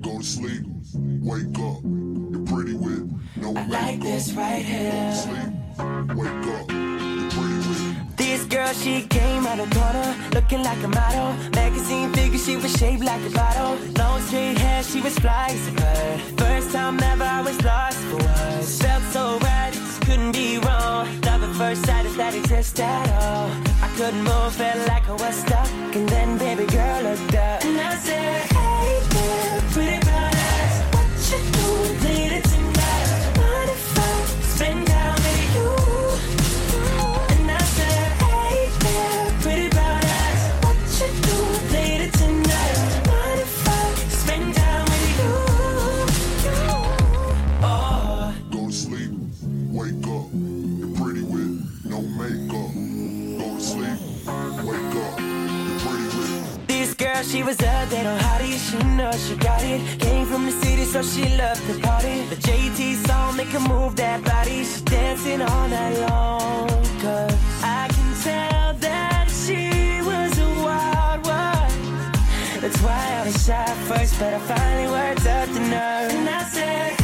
Go to sleep, wake up. You're pretty with no I like this right Go to sleep, wake up. You're pretty with This girl, she came out of corner, looking like a model. Magazine figure, she was shaped like a bottle. Long straight hair, she was fly as a bird. First time ever, I was lost for words. Felt so right, couldn't be wrong. Love at first sight, if that exists at all. I couldn't move, felt like I was stuck. And then baby girl looked up, and I said, Hey pretty girl, she was a little hottie. She know she got it. Came from the city, so she loved to party. The JT song make her move that body. She dancing all night long. Cause I can tell that she was a wild one. That's why I was shy first, but I finally worked up the nerve. And I said,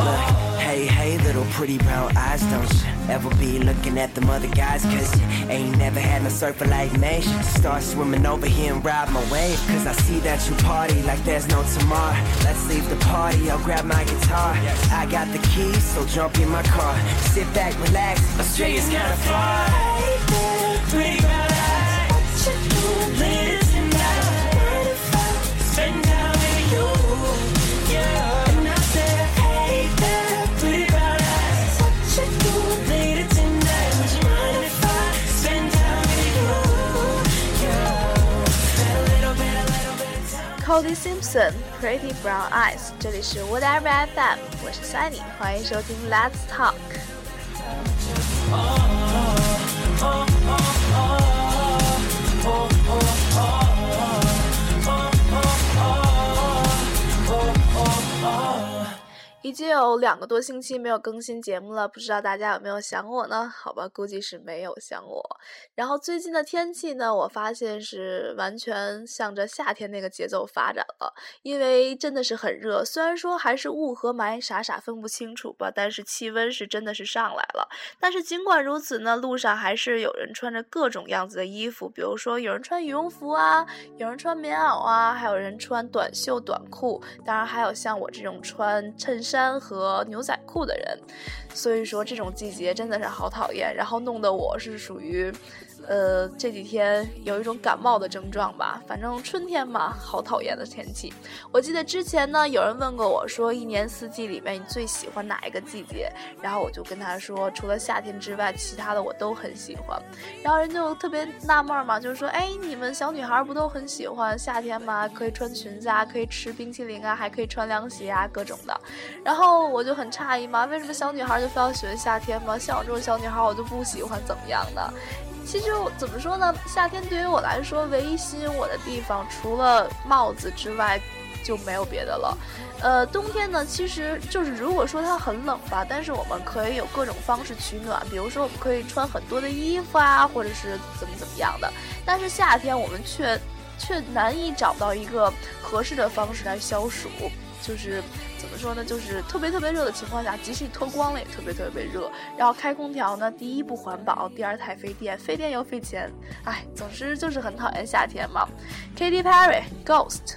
Oh. Hey, hey, little pretty brown eyes, don't you ever be looking at them other guys? Cause you ain't never had no surfer like me. Start swimming over here and ride my wave. Cause I see that you party like there's no tomorrow. Let's leave the party, I'll grab my guitar. I got the keys, so jump in my car. Sit back, relax, Australia's kinda far. Pretty of time. Cody Simpson Pretty Brown Eyes，这里是 Whatever FM，我是 Sunny，欢迎收听 Let's Talk。 已经有两个多星期没有更新节目了，不知道大家有没有想我呢？好吧，估计是没有想我。然后最近的天气呢，我发现是完全向着夏天那个节奏发展了，因为真的是很热。虽然说还是雾和霾傻傻分不清楚吧，但是气温是真的是上来了。但是尽管如此呢，路上还是有人穿着各种样子的衣服，比如说有人穿羽绒服啊，有人穿棉袄啊，还有人穿短袖短裤，当然还有像我这种穿衬衫和牛仔裤的人。所以说这种季节真的是好讨厌，然后弄得我是属于。呃，这几天有一种感冒的症状吧，反正春天嘛，好讨厌的天气。我记得之前呢，有人问过我说，一年四季里面你最喜欢哪一个季节？然后我就跟他说，除了夏天之外，其他的我都很喜欢。然后人就特别纳闷嘛，就是说，哎，你们小女孩不都很喜欢夏天吗？可以穿裙子啊，可以吃冰淇淋啊，还可以穿凉鞋啊，各种的。然后我就很诧异嘛，为什么小女孩就非要喜欢夏天吗？像我这种小女孩，我就不喜欢怎么样的？其实怎么说呢？夏天对于我来说，唯一吸引我的地方，除了帽子之外，就没有别的了。呃，冬天呢，其实就是如果说它很冷吧，但是我们可以有各种方式取暖，比如说我们可以穿很多的衣服啊，或者是怎么怎么样的。但是夏天我们却却难以找到一个合适的方式来消暑，就是。怎么说呢？就是特别特别热的情况下，即使你脱光了也特别特别热。然后开空调呢，第一不环保，第二太费电，费电又费钱。哎，总之就是很讨厌夏天嘛。Katy Perry Ghost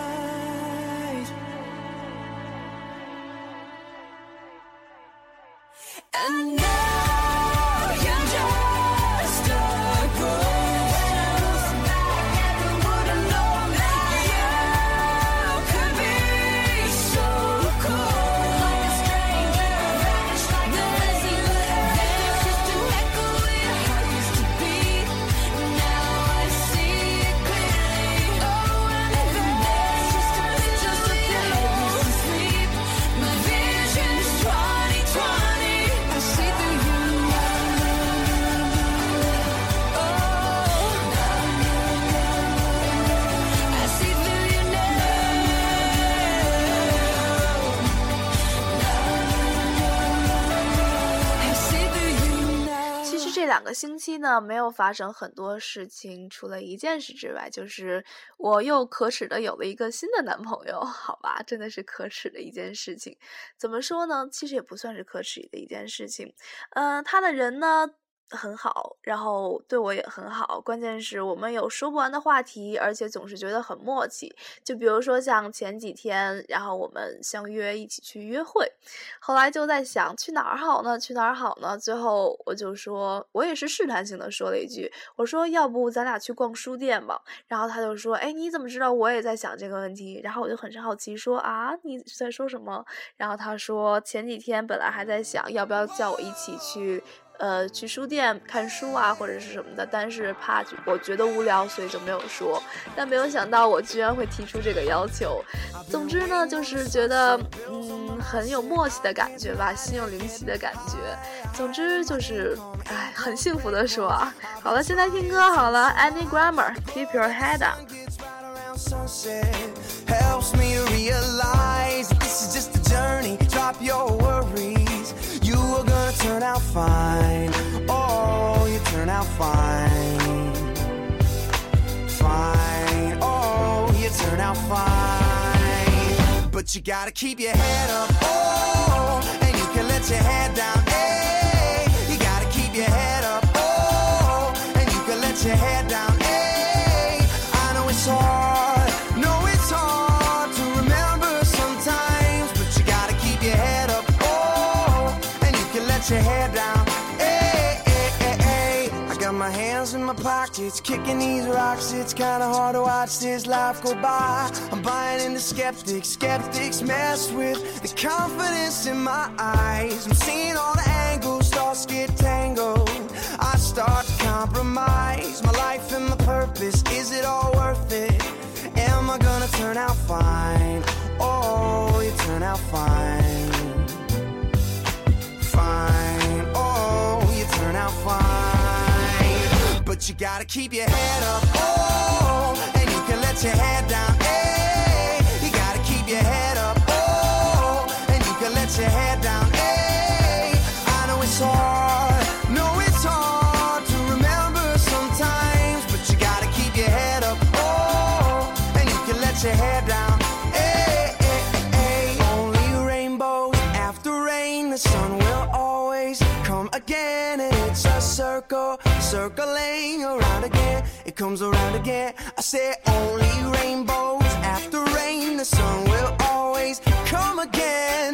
星期呢，没有发生很多事情，除了一件事之外，就是我又可耻的有了一个新的男朋友，好吧，真的是可耻的一件事情。怎么说呢？其实也不算是可耻的一件事情。嗯、他的人呢？很好，然后对我也很好，关键是我们有说不完的话题，而且总是觉得很默契。就比如说像前几天，然后我们相约一起去约会，后来就在想去哪儿好呢？去哪儿好呢？最后我就说，我也是试探性的说了一句，我说要不咱俩去逛书店吧。然后他就说，哎，你怎么知道我也在想这个问题？然后我就很是好奇说啊，你在说什么？然后他说前几天本来还在想要不要叫我一起去。呃，去书店看书啊，或者是什么的，但是怕我觉得无聊，所以就没有说。但没有想到我居然会提出这个要求。总之呢，就是觉得嗯很有默契的感觉吧，心有灵犀的感觉。总之就是，哎，很幸福的说啊。好了，现在听歌好了，Any Grammar，Keep Your Head Up。helps me realize this is just a journey. Drop your worries. Turn out fine. Oh, you turn out fine. Fine. Oh, you turn out fine. But you gotta keep your head up. Oh, and you can let your head down. Hey, you gotta keep your head up. Oh, and you can let your head down. Your head down. Hey, hey, hey, hey. I got my hands in my pockets, kicking these rocks. It's kinda hard to watch this life go by. I'm buying into skeptics. Skeptics mess with the confidence in my eyes. I'm seeing all the angles, thoughts get tangled. I start to compromise my life and my purpose. Is it all worth it? Am I gonna turn out fine? Oh, you turn out fine. Fine. Oh, you turn out fine. But you gotta keep your head up. Oh, and you can let your head down. Circling around again. It comes around again. I say only rainbows after rain. The sun will always come again,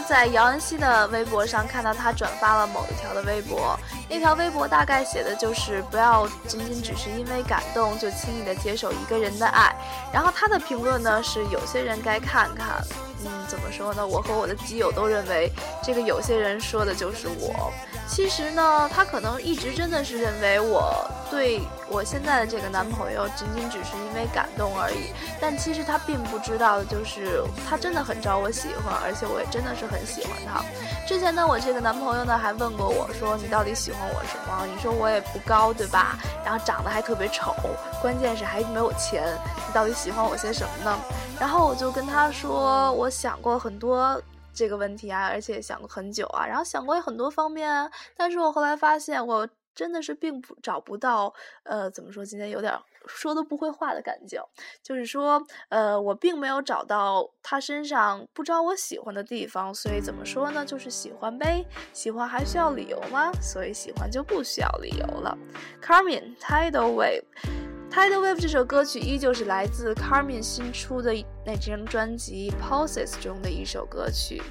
在姚恩熙的微博上看到他转发了某一条的微博，那条微博大概写的就是不要仅仅只是因为感动就轻易的接受一个人的爱。然后他的评论呢是有些人该看看，嗯，怎么说呢？我和我的基友都认为这个有些人说的就是我。其实呢，他可能一直真的是认为我对我现在的这个男朋友仅仅只是因为感动而已，但其实他并不知道的就是他真的很招我喜欢，而且我也真的是很喜欢他。之前呢，我这个男朋友呢还问过我说：“你到底喜欢我什么？”你说我也不高，对吧？然后长得还特别丑，关键是还没有钱，你到底喜欢我些什么呢？然后我就跟他说，我想过很多。这个问题啊，而且想过很久啊，然后想过很多方面啊，但是我后来发现我真的是并不找不到，呃，怎么说？今天有点说都不会话的感觉，就是说，呃，我并没有找到他身上不招我喜欢的地方，所以怎么说呢？就是喜欢呗，喜欢还需要理由吗？所以喜欢就不需要理由了。Carmen Tidal Wave。Tidal Wave 这首歌曲依旧是来自 Carmen 新出的那张专辑 Pulses 中的一首歌曲。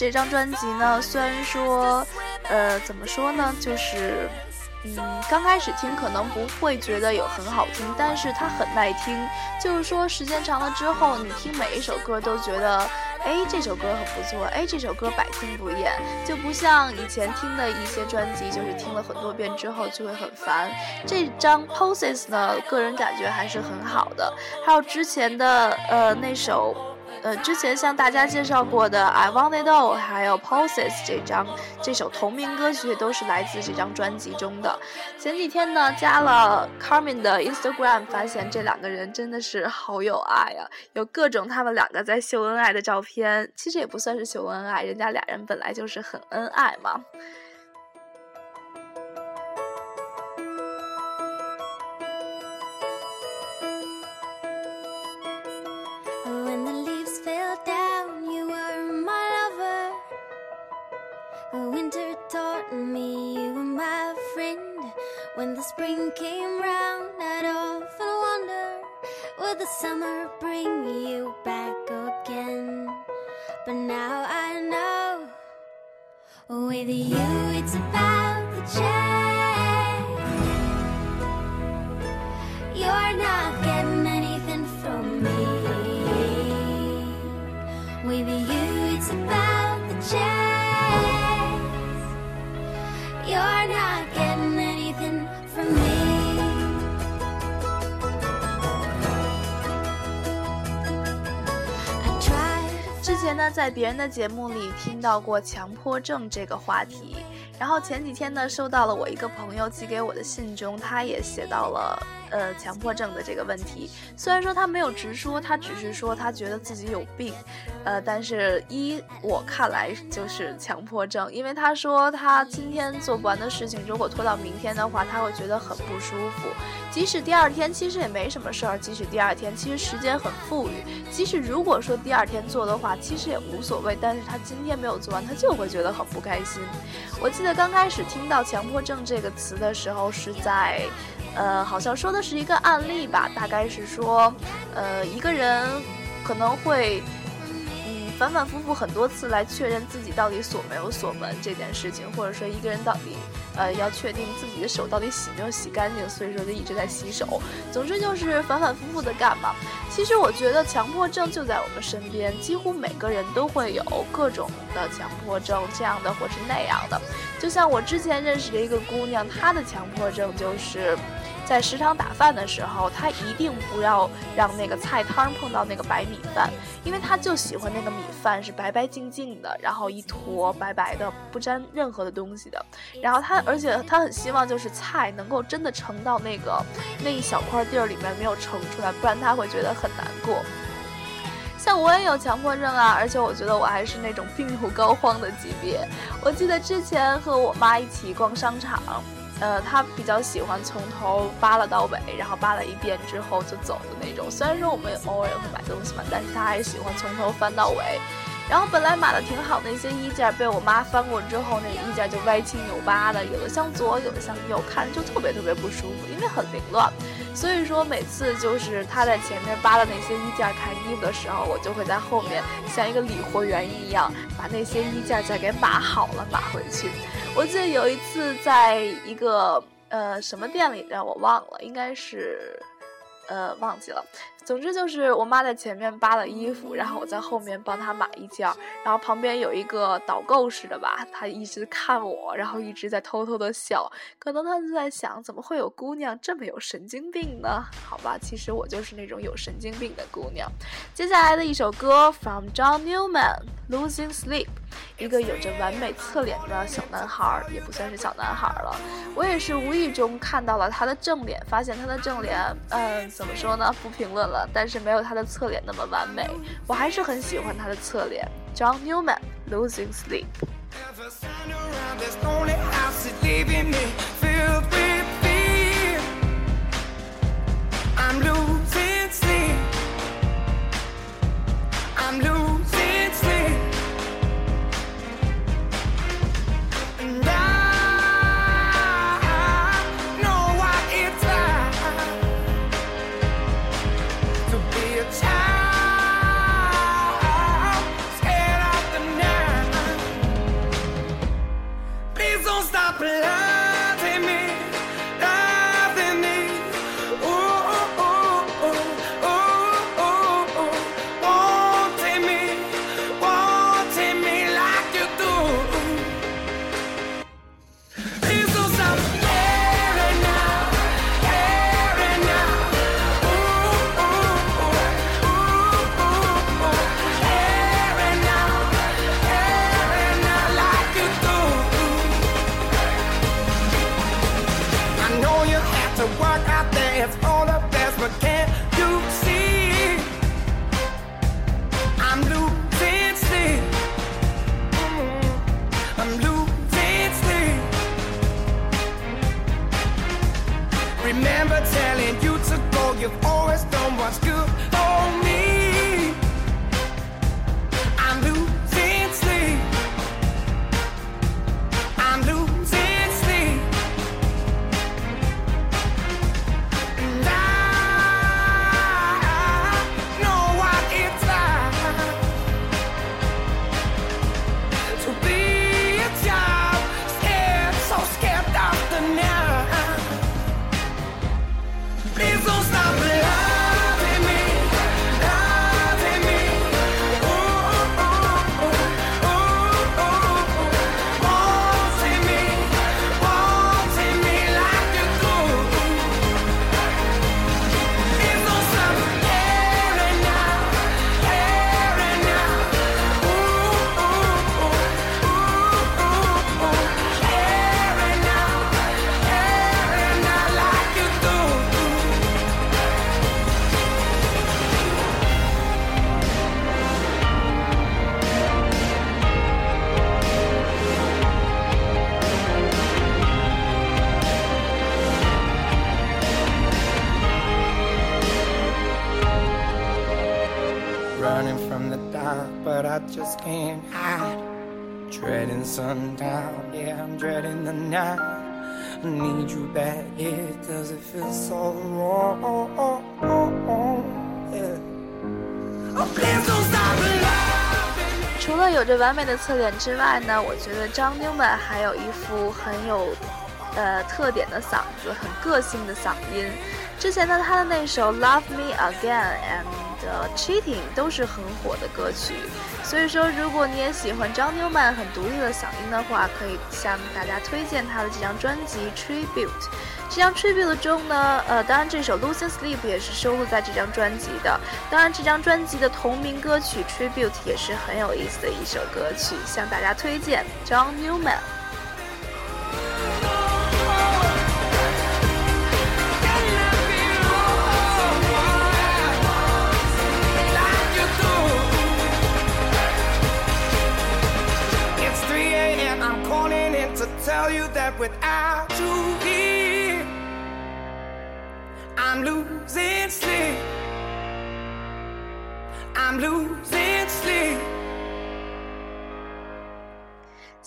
这张专辑呢，虽然说，呃，怎么说呢，就是，嗯，刚开始听可能不会觉得有很好听，但是它很耐听。就是说，时间长了之后，你听每一首歌都觉得，哎，这首歌很不错，哎，这首歌百听不厌，就不像以前听的一些专辑，就是听了很多遍之后就会很烦。这张 poses 呢，个人感觉还是很好的。还有之前的呃那首。呃，之前向大家介绍过的《I Want It All》，还有《Pulses》这张这首同名歌曲，都是来自这张专辑中的。前几天呢，加了 Carmen 的 Instagram，发现这两个人真的是好有爱啊，有各种他们两个在秀恩爱的照片。其实也不算是秀恩爱，人家俩人本来就是很恩爱嘛。Me you were my friend. When the spring came round, I'd often wonder would the summer bring you back again? But now I know with you it's about the chance. 在别人的节目里听到过强迫症这个话题，然后前几天呢，收到了我一个朋友寄给我的信中，他也写到了呃强迫症的这个问题。虽然说他没有直说，他只是说他觉得自己有病，呃，但是依我看来就是强迫症，因为他说他今天做不完的事情，如果拖到明天的话，他会觉得很不舒服。即使第二天其实也没什么事儿，即使第二天其实时间很富裕，即使如果说第二天做的话，其实也无所谓。但是他今天没有做完，他就会觉得很不开心。我记得刚开始听到强迫症这个词的时候，是在，呃，好像说的是一个案例吧，大概是说，呃，一个人可能会。反反复复很多次来确认自己到底锁没有锁门这件事情，或者说一个人到底，呃，要确定自己的手到底洗没有洗干净，所以说就一直在洗手。总之就是反反复复的干嘛。其实我觉得强迫症就在我们身边，几乎每个人都会有各种的强迫症，这样的或是那样的。就像我之前认识的一个姑娘，她的强迫症就是。在食堂打饭的时候，她一定不要让那个菜汤碰到那个白米饭，因为她就喜欢那个米饭是白白净净的，然后一坨白白的，不沾任何的东西的。然后她，而且她很希望就是菜能够真的盛到那个那一小块地儿里面，没有盛出来，不然她会觉得很难过。像我也有强迫症啊，而且我觉得我还是那种病入膏肓的级别。我记得之前和我妈一起逛商场。呃，他比较喜欢从头扒拉到尾，然后扒拉一遍之后就走的那种。虽然说我们偶尔也会买东西嘛，但是他还喜欢从头翻到尾。然后本来买的挺好的一些衣架，被我妈翻过之后，那个衣架就歪七扭八的，有的向左，有的向右，看着就特别特别不舒服，因为很凌乱。所以说每次就是他在前面扒拉那些衣架看衣服的时候，我就会在后面像一个理货员一样，把那些衣架再给码好了码回去。我记得有一次在一个呃什么店里让我忘了，应该是。呃，忘记了。总之就是我妈在前面扒了衣服，然后我在后面帮她买一件儿，然后旁边有一个导购似的吧，她一直看我，然后一直在偷偷的笑，可能她就在想，怎么会有姑娘这么有神经病呢？好吧，其实我就是那种有神经病的姑娘。接下来的一首歌，from John Newman，《Losing Sleep》，一个有着完美侧脸的小男孩儿，也不算是小男孩儿了。我也是无意中看到了他的正脸，发现他的正脸，嗯，怎么说呢？不评论了，但是没有他的侧脸那么完美。我还是很喜欢他的侧脸。John Newman，《Losing Sleep》。Never stand dreading the night. I need you back, yeah, cause it feels so wrong. Yeah. Oh, please don't stop loving. 除了有着完美的侧脸之外呢，我觉得张 Newman 还有一副很有呃特点的嗓子，很个性的嗓音。之前呢，他的那首《Love Me Again》and Cheating 都是很火的歌曲。所以说，如果你也喜欢张妞曼很独立的嗓音的话，可以向大家推荐他的这张专辑《Tribute》。这张 Tribute 中呢，呃，当然这首《Losing Sleep》也是收录在这张专辑的。当然，这张专辑的同名歌曲《Tribute》也是很有意思的一首歌曲，向大家推荐 John。Tell you that without you here, I'm losing sleep. I'm losing sleep.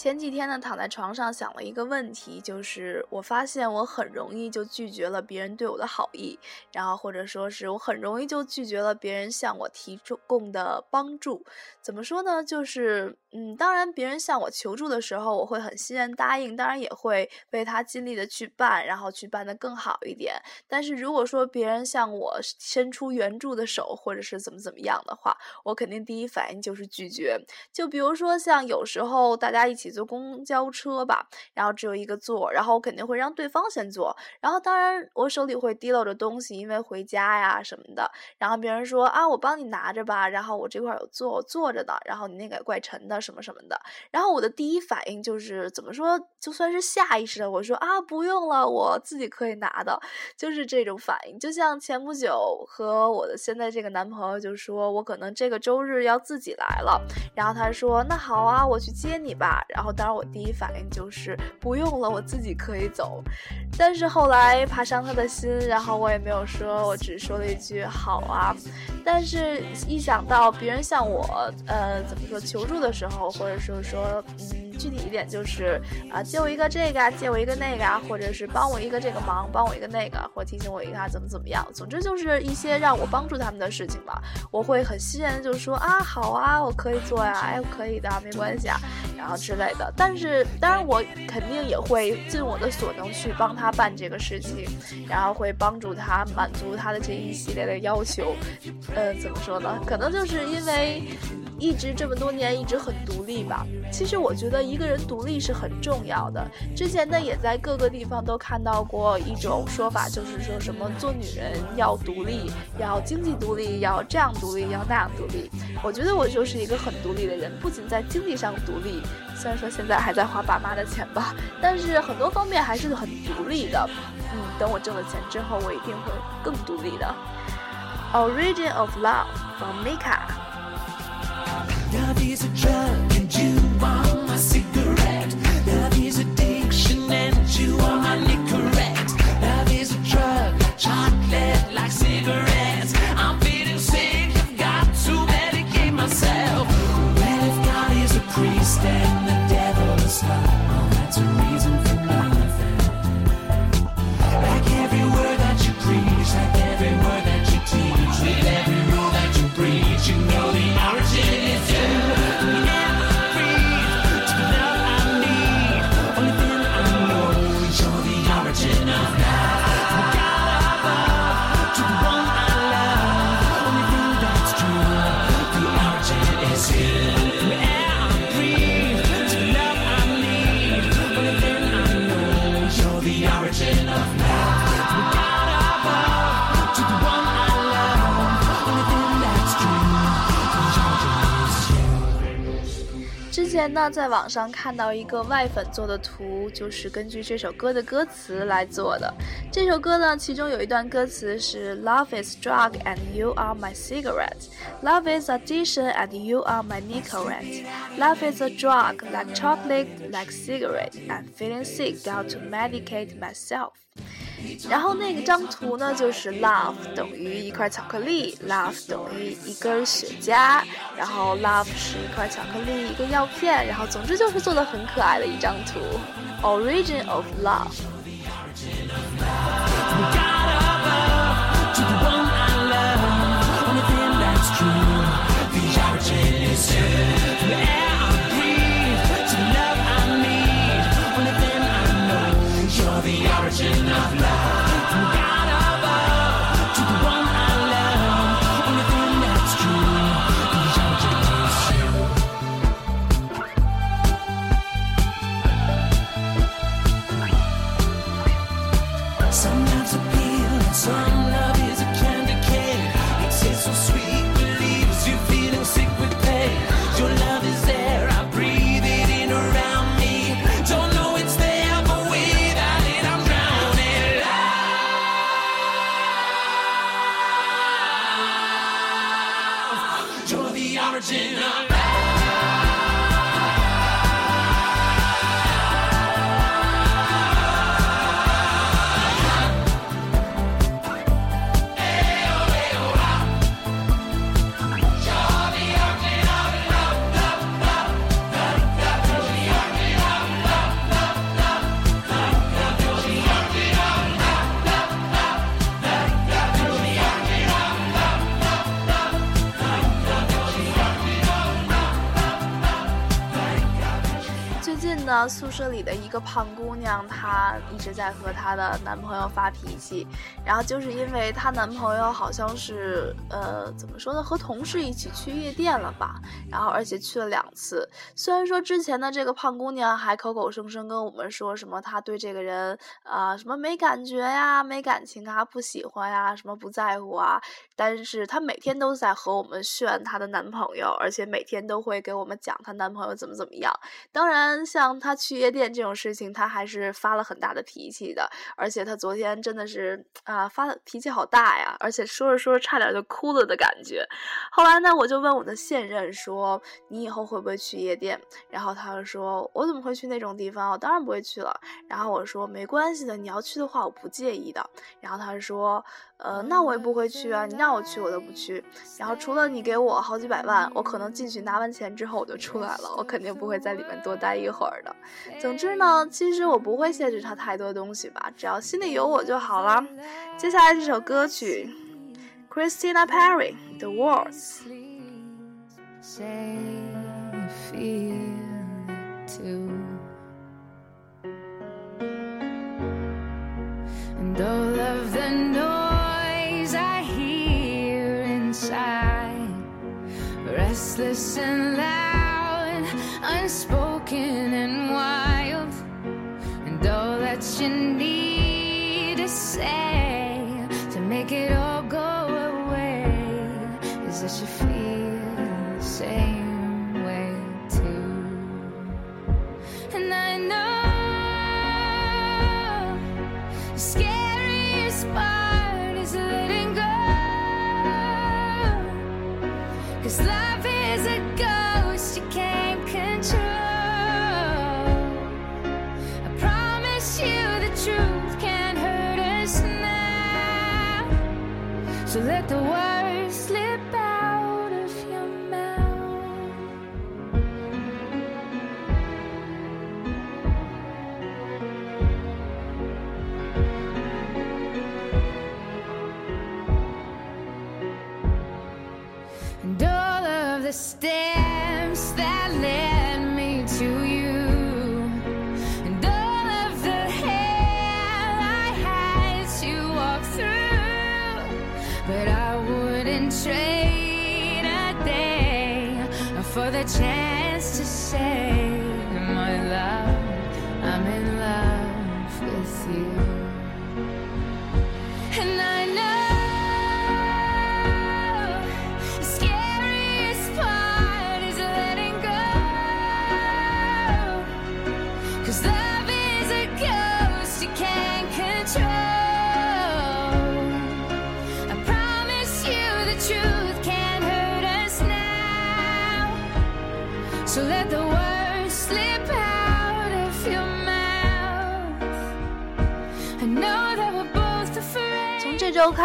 前几天呢，躺在床上想了一个问题，就是我发现我很容易就拒绝了别人对我的好意，然后或者说是我很容易就拒绝了别人向我提供的帮助。怎么说呢？就是嗯，当然别人向我求助的时候，我会很欣然答应，当然也会为他尽力的去办，然后去办得更好一点。但是如果说别人向我伸出援助的手，或者是怎么怎么样的话，我肯定第一反应就是拒绝。就比如说像有时候大家一起坐公交车吧，然后只有一个座，然后我肯定会让对方先坐，然后当然我手里会提溜着东西，因为回家呀什么的，然后别人说啊我帮你拿着吧，然后我这块有坐我坐着的，然后你那个怪沉的什么什么的，然后我的第一反应就是怎么说，就算是下意识的，我说啊不用了，我自己可以拿的，就是这种反应。就像前不久和我的现在这个男朋友就说，我可能这个周日要自己来了，然后他说那好啊，我去接你吧。然后然后当然我第一反应就是不用了，我自己可以走。但是后来爬伤他的心，然后我也没有说，我只说了一句好啊。但是一想到别人向我呃怎么说求助的时候，或者说说嗯具体一点就是啊借我一个这个啊，借我一个那个啊，或者是帮我一个这个忙，帮我一个那个，或提醒我一个怎么怎么样，总之就是一些让我帮助他们的事情吧，我会很欣然的就说啊好啊，我可以做呀，哎可以的，没关系啊，然后之类的。但是当然我肯定也会尽我的所能去帮他办这个事情，然后会帮助他满足他的这一系列的要求。呃，怎么说呢？可能就是因为一直这么多年一直很独立吧。其实我觉得一个人独立是很重要的。之前呢，也在各个地方都看到过一种说法，就是说什么做女人要独立，要经济独立，要这样独立，要那样独立。我觉得我就是一个很独立的人，不仅在经济上独立，虽然说现在还在花爸妈的钱吧，但是很多方面还是很独立的。嗯，等我挣了钱之后，我一定会更独立的。Origin of Love from Mika。Love is a drug 呢，在网上看到一个外粉做的图，就是根据这首歌的歌词来做的。这首歌呢，其中有一段歌词是 “Love is drug and you are my cigarette. Love is addiction and you are my Nicorette. Love is a drug like chocolate, like cigarette. I'm feeling sick, got to medicate myself.” 然后那个张图呢，就是 love 等于一块巧克力，love 等于一根雪茄，然后 love 是一块巧克力，一个药片，然后总之就是做的很可爱的一张图，origin of love。fortune of love. 舍里的一个胖姑娘，她一直在和她的男朋友发脾气，然后就是因为她男朋友好像是呃怎么说呢，和同事一起去夜店了吧，然后而且去了两次。虽然说之前的这个胖姑娘还口口声声跟我们说什么她对这个人啊、什么没感觉呀、没感情啊、不喜欢呀、什么不在乎啊，但是她每天都在和我们炫她的男朋友，而且每天都会给我们讲她男朋友怎么怎么样。当然，像她去夜店这种事情，他还是发了很大的脾气的。而且他昨天真的是啊，发的脾气好大呀，而且说着说着差点就哭了的感觉。后来呢，我就问我的现任说：“你以后会不会去夜店？”然后他就说：“我怎么会去那种地方？我当然不会去了。”然后我说：“没关系的，你要去的话，我不介意的。”然后他说：“呃，那我也不会去啊，你让我去我都不去。然后除了你给我好几百万，我可能进去拿完钱之后我就出来了，我肯定不会在里面多待一会儿的。总之呢，其实我不会限制他太多东西吧，只要心里有我就好了。接下来这首歌曲，Christina Perri，《The Words》。Say you feel it too. And all of the noise I hear inside, restless and loud, unspoken and you need to say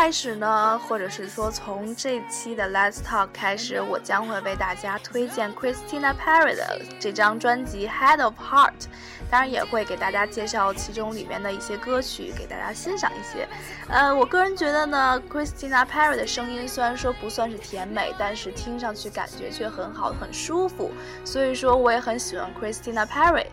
开始呢，或者是说从这期的 Let's Talk 开始，我将会为大家推荐 Christina Perry 的这张专辑《Head of Heart》，当然也会给大家介绍其中里面的一些歌曲，给大家欣赏一些。呃，我个人觉得呢，Christina Perry 的声音虽然说不算是甜美，但是听上去感觉却很好，很舒服，所以说我也很喜欢 Christina Perry。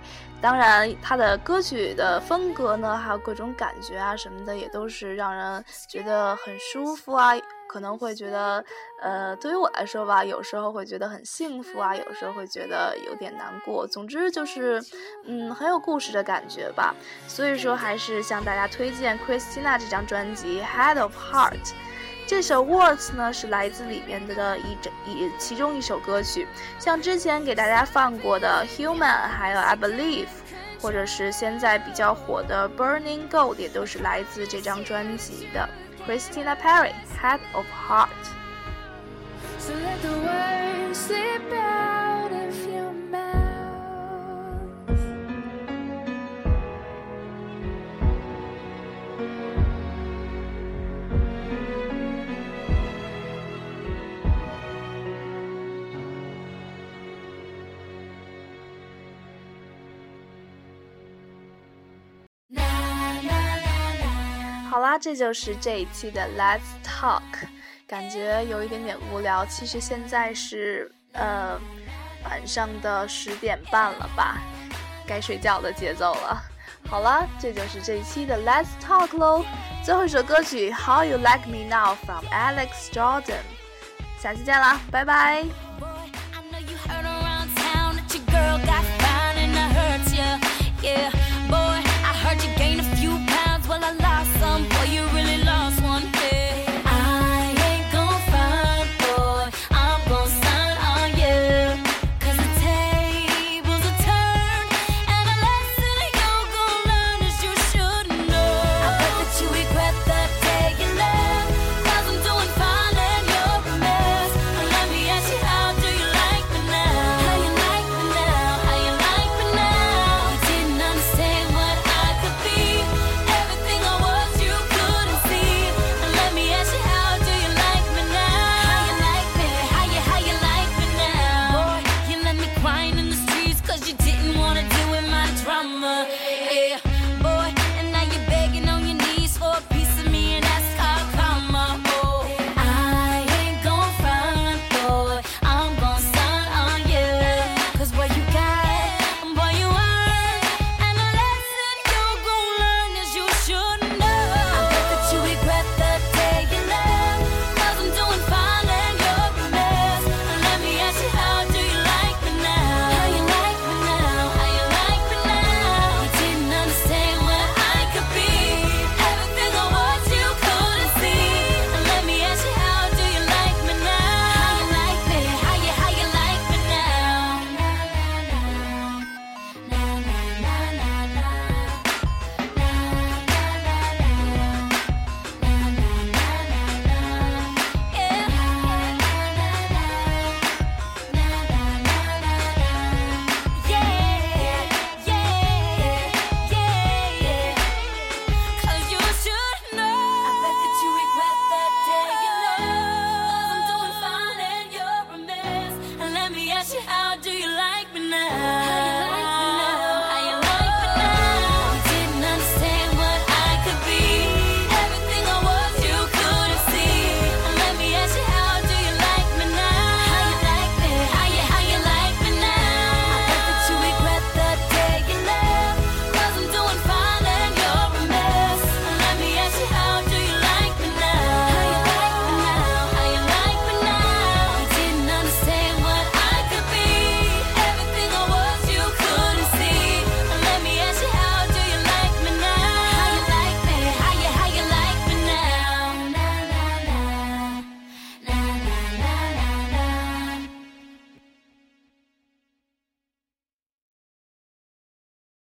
当然，他的歌曲的风格呢，还有各种感觉啊什么的，也都是让人觉得很舒服啊。可能会觉得，呃，对于我来说吧，有时候会觉得很幸福啊，有时候会觉得有点难过。总之就是，嗯，很有故事的感觉吧。所以说，还是向大家推荐 Christina 这张专辑《Head of Heart》。这首《Words》呢是来自里面的一整一其中一首歌曲，像之前给大家放过的《Human》，还有《I Believe》，或者是现在比较火的《Burning Gold》，也都是来自这张专辑的。Christina Perry，《Head of Heart》。好啦，这就是这一期的 Let's Talk，感觉有一点点无聊。其实现在是呃晚上的十点半了吧，该睡觉的节奏了。好啦，这就是这一期的 Let's Talk 喽。最后一首歌曲《How You Like Me Now》from Alex Jordan，下期见啦，拜拜。Boy,